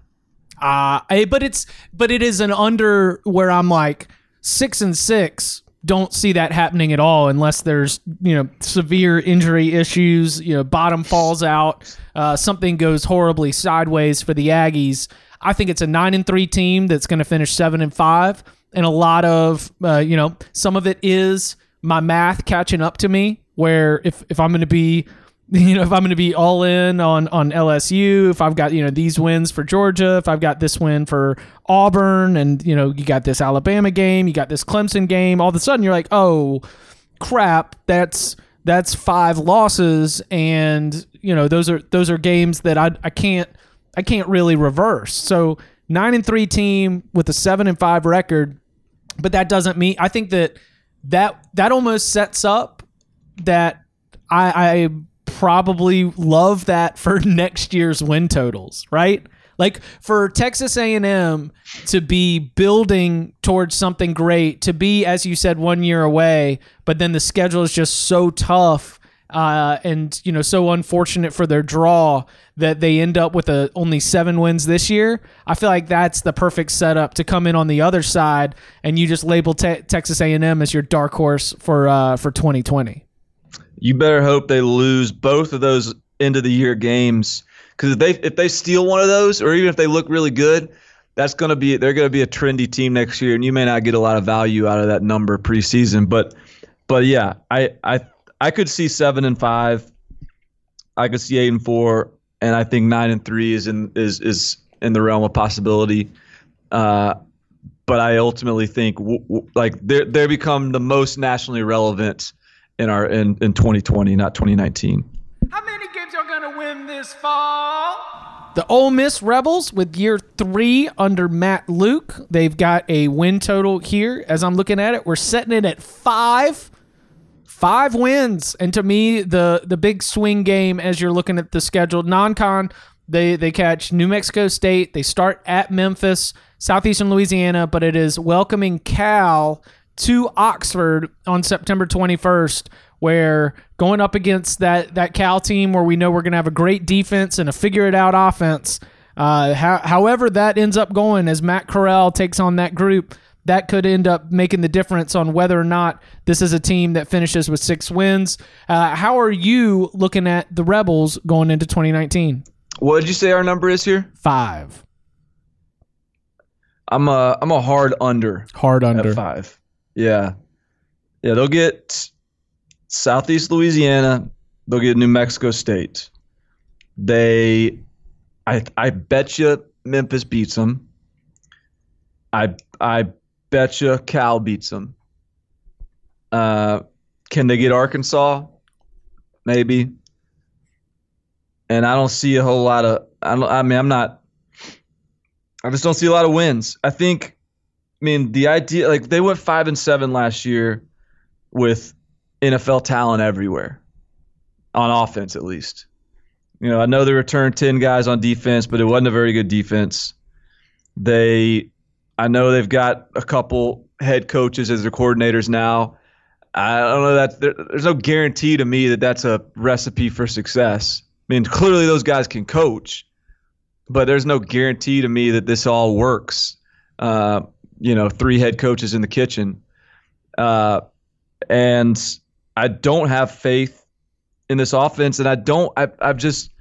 Uh I- but it's but it is an under where I'm like six and six. Don't see that happening at all unless there's you know severe injury issues. You know, bottom falls out, uh, something goes horribly sideways for the Aggies. I think it's a nine and three team that's going to finish seven and five, and a lot of uh, you know some of it is my math catching up to me. Where if if I'm going to be [laughs] you know, if I'm going to be all in on on LSU, if I've got you know these wins for Georgia, if I've got this win for Auburn, and you know you got this Alabama game, you got this Clemson game, all of a sudden you're like, oh crap, that's that's five losses, and you know those are those are games that I I can't I can't really reverse. So nine and three team with a seven and five record, but that doesn't mean I think that that that almost sets up that I, I probably love that for [laughs] next year's win totals, right? Like for Texas A&M to be building towards something great, to be as you said one year away, but then the schedule is just so tough uh, and you know so unfortunate for their draw that they end up with a only seven wins this year. I feel like that's the perfect setup to come in on the other side, and you just label te- Texas A&M as your dark horse for uh, for 2020. You better hope they lose both of those end of the year games because if they if they steal one of those, or even if they look really good, that's gonna be they're gonna be a trendy team next year, and you may not get a lot of value out of that number preseason. But but yeah, I I I could see seven and five, I could see eight and four, and I think nine and three is in is is in the realm of possibility. Uh, but I ultimately think w- w- like they they become the most nationally relevant in our in, in 2020, not 2019. How many games are going to win this fall? The Ole Miss Rebels with year three under Matt Luke. They've got a win total here. As I'm looking at it, we're setting it at five. Five wins. And to me, the the big swing game as you're looking at the schedule, non-con, they they catch New Mexico State. They start at Memphis, Southeastern Louisiana, but it is welcoming Cal to Oxford on September 21st, where going up against that that Cal team, where we know we're going to have a great defense and a figure it out offense. Uh, how, however, that ends up going as Matt Corral takes on that group, that could end up making the difference on whether or not this is a team that finishes with six wins. Uh, how are you looking at the Rebels going into 2019? What did you say our number is here? Five. I'm a I'm a hard under Hard under. at five. Yeah, yeah. They'll get Southeast Louisiana. They'll get New Mexico State. They, I I bet you Memphis beats them. I I bet you Cal beats them. Uh, can they get Arkansas? Maybe. And I don't see a whole lot of. I. I mean, I'm not. I just don't see a lot of wins. I think. I mean, the idea like they went five and seven last year with NFL talent everywhere, on offense at least. You know, I know they returned ten guys on defense, but it wasn't a very good defense. They, I know they've got a couple head coaches as their coordinators now. I don't know that there, there's no guarantee to me that that's a recipe for success. I mean, clearly those guys can coach, but there's no guarantee to me that this all works. Uh, you know, three head coaches in the kitchen, uh, and I don't have faith in this offense, and I don't. I, I've just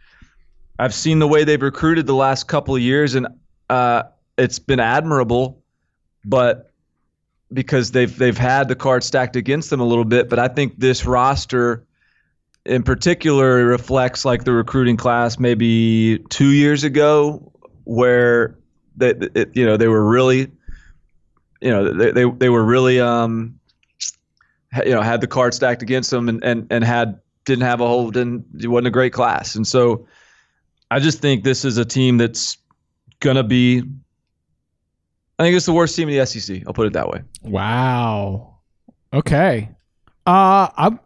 I've seen the way they've recruited the last couple of years, and uh, it's been admirable, but because they've they've had the cards stacked against them a little bit. But I think this roster, in particular, reflects like the recruiting class maybe two years ago, where they it, you know they were really, you know they they, they were really um, you know had the cards stacked against them and and and had didn't have a whole didn't it wasn't a great class, and so I just think this is a team that's gonna be. I think it's the worst team in the SEC. I'll put it that way. Wow. Okay. Uh I'm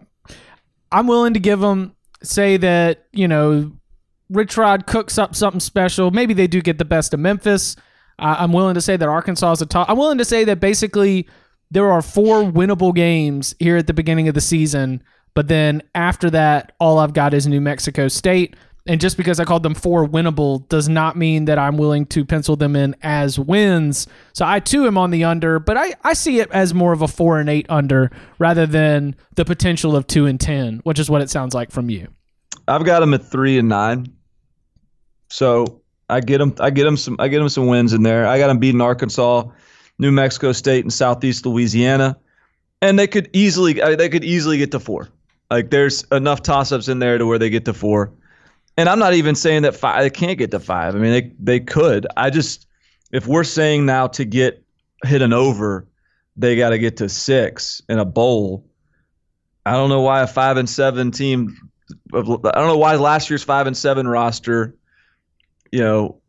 I'm willing to give them say that, you know, Rich Rod cooks up something special. Maybe they do get the best of Memphis. Uh, I'm willing to say that Arkansas is a top. I'm willing to say that basically there are four winnable games here at the beginning of the season, but then after that, all I've got is New Mexico State. And just because I called them four winnable does not mean that I'm willing to pencil them in as wins. So I too am on the under, but I, I see it as more of a four and eight under rather than the potential of two and ten, which is what it sounds like from you. I've got them at three and nine. So I get them. I get them some. I get them some wins in there. I got them beating Arkansas, New Mexico State, and Southeast Louisiana, and they could easily. They could easily get to four. Like there's enough toss-ups in there to where they get to four. And I'm not even saying that five. They can't get to five. I mean, they they could. I just if we're saying now to get hit an over, they got to get to six in a bowl. I don't know why a five and seven team. I don't know why last year's five and seven roster. You know,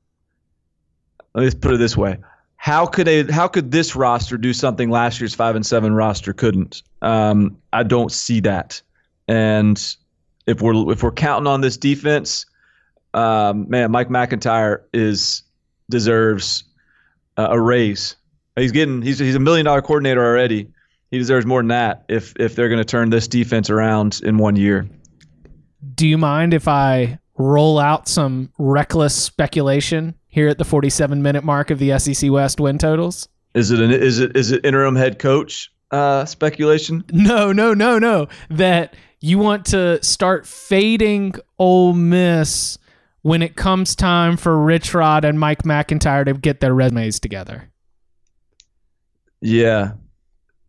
let me put it this way: how could a how could this roster do something last year's five and seven roster couldn't? Um, I don't see that. And if we're if we're counting on this defense, um, man, Mike MacIntyre is deserves uh, a raise. He's getting he's he's a million dollar coordinator already. He deserves more than that if if they're going to turn this defense around in one year. Do you mind if I roll out some reckless speculation here at the 47 minute mark of the SEC West win totals? Is it an is it is it interim head coach uh, speculation? No, no, no, no. That you want to start fading Ole Miss when it comes time for Rich Rod and Mike MacIntyre to get their resumes together. Yeah,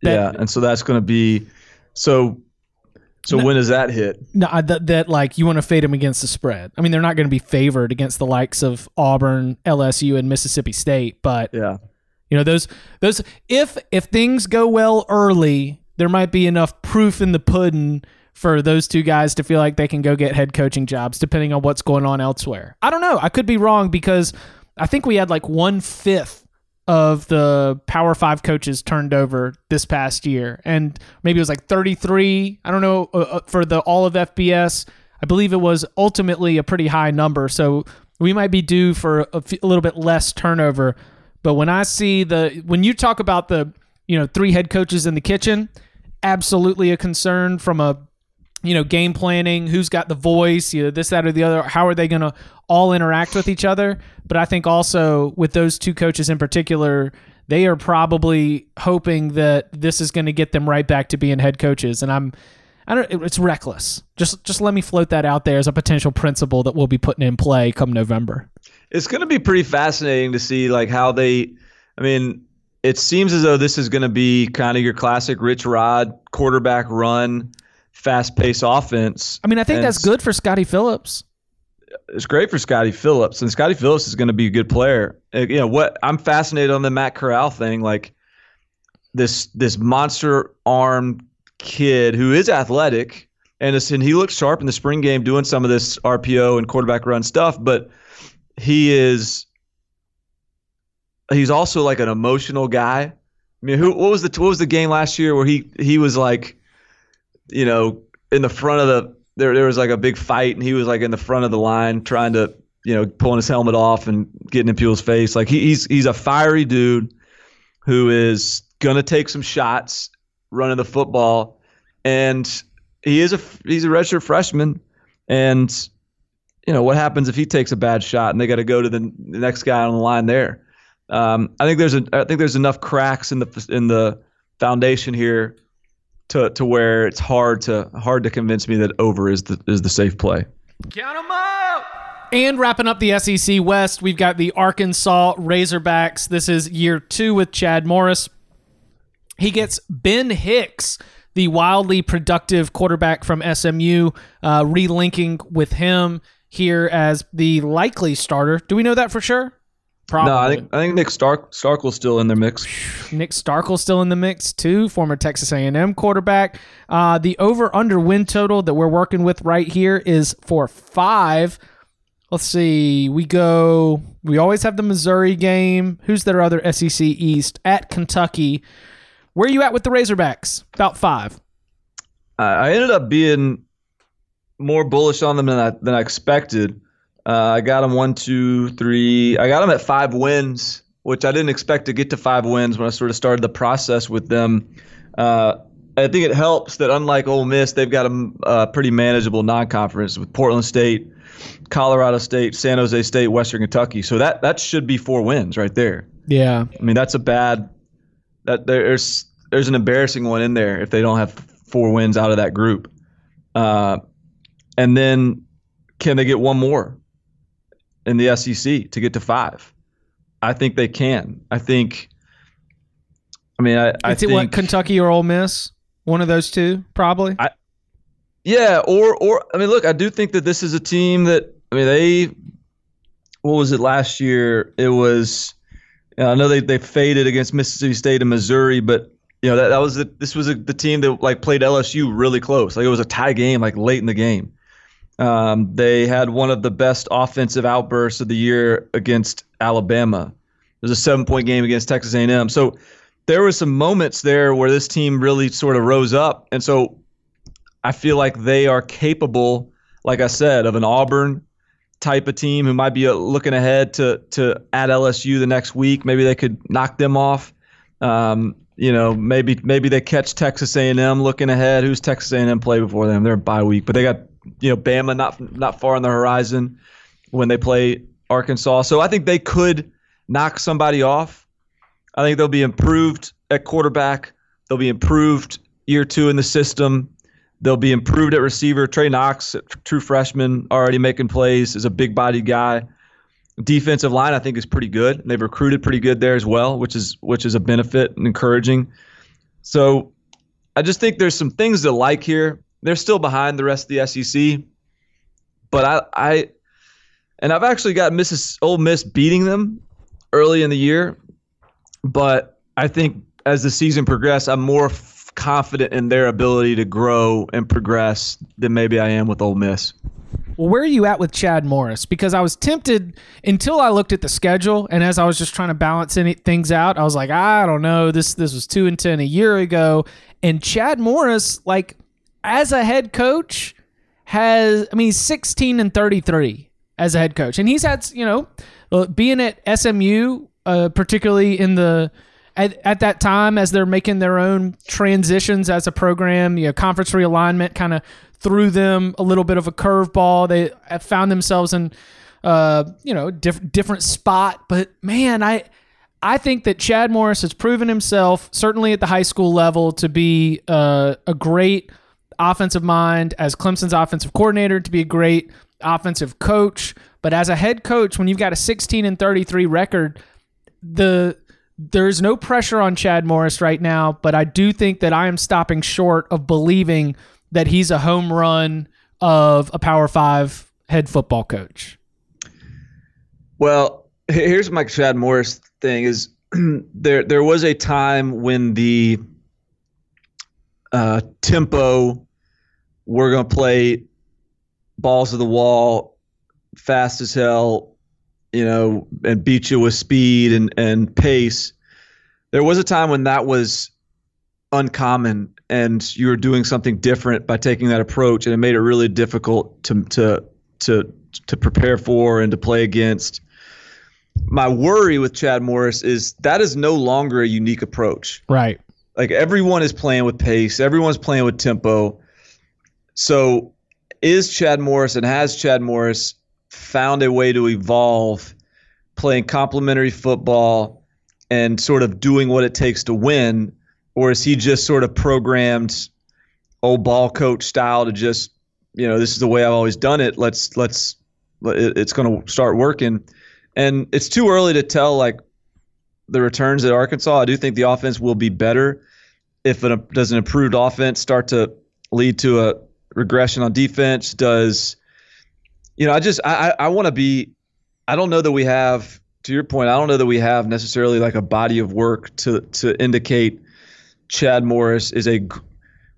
That- yeah, and so that's going to be so. So when does that hit? No, that, that like you want to fade them against the spread. I mean, they're not going to be favored against the likes of Auburn, LSU, and Mississippi State, but Yeah, You know, those those if if things go well early, there might be enough proof in the pudding for those two guys to feel like they can go get head coaching jobs depending on what's going on elsewhere. I don't know. I could be wrong because I think we had like one fifth of the Power Five coaches turned over this past year, and maybe it was like 33. I don't know uh, uh, for the all of FBS. I believe it was ultimately a pretty high number, so we might be due for a, f- a little bit less turnover. But when I see the when you talk about the you know, three head coaches in the kitchen. Absolutely a concern from a you know, game planning, who's got the voice, you know, this, that, or the other. How are they going to all interact with each other? But I think also with those two coaches in particular, they are probably hoping that this is going to get them right back to being head coaches. And I'm, I don't. It's reckless. Just, just let me float that out there as a potential principle that we'll be putting in play come November. It's going to be pretty fascinating to see like how they. I mean, it seems as though this is going to be kind of your classic Rich Rod quarterback run fast paced offense. I mean, I think And that's good for Scottie Phillips. It's great for Scottie Phillips, and Scottie Phillips is going to be a good player. Uh, You know what? I'm fascinated on the Matt Corral thing. Like this this monster arm kid who is athletic, and, and he looks sharp in the spring game doing some of this RPO and quarterback run stuff. But he is he's also like an emotional guy. I mean, who what was the what was the game last year where he he was like you know, in the front of the there there was like a big fight and he was like in the front of the line trying to, you know, pulling his helmet off and getting in people's face. Like he, he's he's a fiery dude who is gonna take some shots running the football and he is a he's a redshirt freshman and you know what happens if he takes a bad shot and they got to go to the, the next guy on the line there. Um, I think there's a I think there's enough cracks in the in the foundation here to to where it's hard to hard to convince me that over is the is the safe play. Count them up. And wrapping up the SEC West, we've got the Arkansas Razorbacks. This is year two with Chad Morris. He gets Ben Hicks, the wildly productive quarterback from SMU, uh, relinking with him here as the likely starter. Do we know that for sure? Probably. No, I think I think Nick Stark Starkel's still in their mix. Nick Starkel still in the mix too, former Texas A&M quarterback. Uh, the over/under win total that we're working with right here is for five. Let's see. We go. We always have the Missouri game. Who's their other SEC East at Kentucky? Where are you at with the Razorbacks? About five. I I ended up being more bullish on them than I than I expected. Uh, I got them one, two, three. I got them at five wins, which I didn't expect to get to five wins when I sort of started the process with them. Uh, I think it helps that unlike Ole Miss, they've got a uh, pretty manageable non-conference with Portland State, Colorado State, San Jose State, Western Kentucky. So that that should be four wins right there. Yeah. I mean, that's a bad. That there's there's an embarrassing one in there if they don't have four wins out of that group. Uh, and then can they get one more in the SEC to get to five? I think they can. I think. I mean, I, I think what Kentucky or Ole Miss? One of those two, probably. I- Yeah, or or I mean, look, I do think that this is a team that I mean they. What was it last year? It was. you know, I know they, they faded against Mississippi State and Missouri, but you know that, that was the, this was a, the team that like played LSU really close. Like it was a tie game, like late in the game. Um, they had one of the best offensive outbursts of the year against Alabama. It was a seven point game against Texas A&M. So there were some moments there where this team really sort of rose up, and so I feel like they are capable, like I said, of an Auburn type of team who might be uh, looking ahead to to at LSU the next week. Maybe they could knock them off. Um, you know, maybe maybe they catch Texas A&M looking ahead. Who's Texas A&M play before them? They're bye week, but they got you know Bama not not far on the horizon when they play Arkansas. So I think they could knock somebody off. I think they'll be improved at quarterback. They'll be improved year two in the system. They'll be improved at receiver. Trey Knox, true freshman, already making plays, is a big bodied guy. Defensive line, I think, is pretty good. They've recruited pretty good there as well, which is which is a benefit and encouraging. So I just think there's some things to like here. They're still behind the rest of the SEC, but I, I and I've actually got Mrs. Ole Miss beating them early in the year, but I think as the season progresses, I'm more f- confident in their ability to grow and progress than maybe I am with Ole Miss. Well, where are you at with Chad Morris? Because I was tempted until I looked at the schedule, and as I was just trying to balance any, things out, I was like, I don't know. This this was two and ten a year ago, and Chad Morris, like as a head coach, has I mean he's sixteen and thirty three as a head coach, and he's had you know uh, being at SMU, uh, particularly in the at, at that time as they're making their own transitions as a program. You know, conference realignment kind of threw them a little bit of a curveball. They have found themselves in, uh, you know, diff- different spot. But man, I I think that Chad Morris has proven himself, certainly at the high school level, to be uh, a great offensive mind as Clemson's offensive coordinator, to be a great offensive coach. But as a head coach, when you've got a 16 and 33 record, the there's no pressure on Chad Morris right now, but I do think that I am stopping short of believing that he's a home run of a Power Five head football coach. Well, here's my Chad Morris thing: is [clears throat] there there was a time when the uh, tempo we're gonna play balls to the wall, fast as hell, you know, and beat you with speed and and pace. There was a time when that was uncommon, and you were doing something different by taking that approach, and it made it really difficult to to to to prepare for and to play against. My worry with Chad Morris is that is no longer a unique approach. Right. Like everyone is playing with pace, everyone's playing with tempo. So, is Chad Morris and has Chad Morris found a way to evolve playing complementary football and sort of doing what it takes to win? Or is he just sort of programmed old ball coach style to just, you know, this is the way I've always done it. Let's, let's, it's going to start working. And it's too early to tell, like, the returns at Arkansas. I do think the offense will be better if it does an improved offense start to lead to a regression on defense. Does you know? I just I I, I want to be. I don't know that we have. To your point, I don't know that we have necessarily like a body of work to to indicate Chad Morris is a.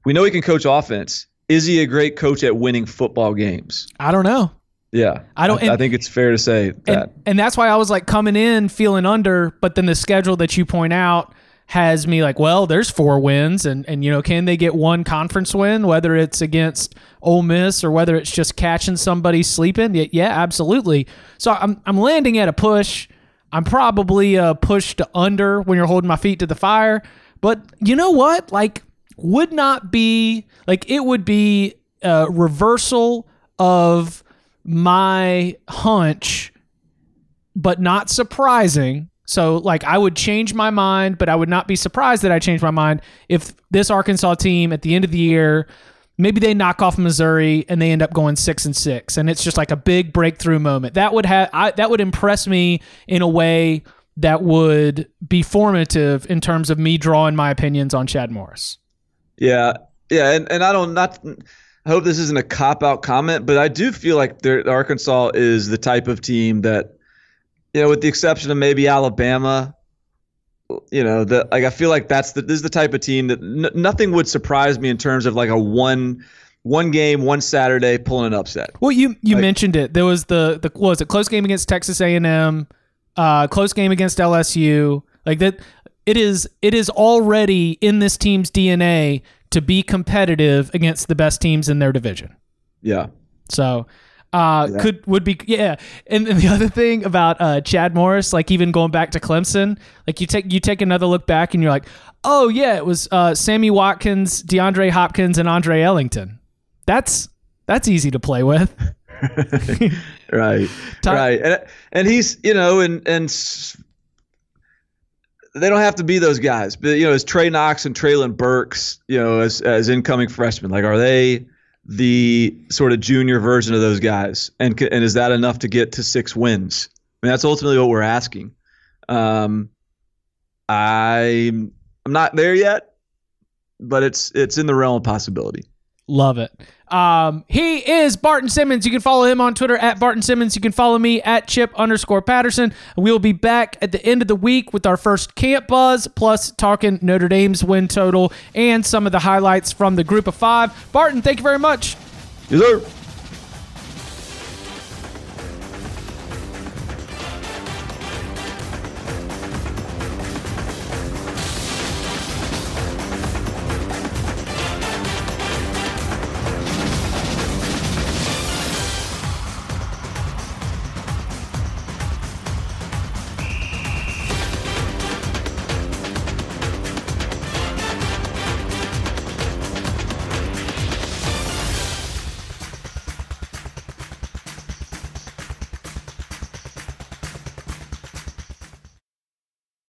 We know he can coach offense. Is he a great coach at winning football games? I don't know. Yeah, I don't- I, and- think it's fair to say that. and, and that's why I was like coming in feeling under, but then the schedule that you point out has me like, well, there's four wins, and and you know, can they get one conference win, whether it's against Ole Miss or whether it's just catching somebody sleeping? Yeah, absolutely. So I'm I'm landing at a push. I'm probably uh, pushed to under when you're holding my feet to the fire, but you know what? Like, would not be like it would be a reversal of my hunch but not surprising. So, like, I would change my mind, but I would not be surprised that I changed my mind if this Arkansas team at the end of the year, maybe they knock off Missouri and they end up going six and six, and it's just like a big breakthrough moment. That would have that would impress me in a way that would be formative in terms of me drawing my opinions on Chad Morris. Yeah, yeah, and, and I don't not. I hope this isn't a cop out comment, but I do feel like Arkansas is the type of team that, you know, with the exception of maybe Alabama, you know, that like I feel like that's the this is the type of team that n- nothing would surprise me in terms of like a one one game one Saturday pulling an upset. Well, you you Like- mentioned it. There was the the was it close game against Texas A and M, uh, close game against LSU. Like that, it is it is already in this team's DNA to be competitive against the best teams in their division. Yeah, So, uh, could would be yeah. And, and the [laughs] other thing about uh, Chad Morris, like even going back to Clemson, like you take you take another look back and you're like, oh yeah, it was uh, Sammy Watkins, DeAndre Hopkins, and Andre Ellington. That's that's easy to play with. [laughs] [laughs] right, Ty- right, and and he's you know and and. s- They don't have to be those guys, but you know, as Trey Knox and Treylon Burks, you know, as as incoming freshmen, like are they the sort of junior version of those guys? And and is that enough to get to six wins? I mean, that's ultimately what we're asking. Um, I'm I'm not there yet, but it's it's in the realm of possibility. Love it. Um, he is Barton Simmons. You can follow him on Twitter at Barton Simmons. You can follow me at Chip underscore Patterson. We will be back at the end of the week with our first camp buzz, plus talking Notre Dame's win total and some of the highlights from the group of five. Barton, thank you very much. Yes, sir.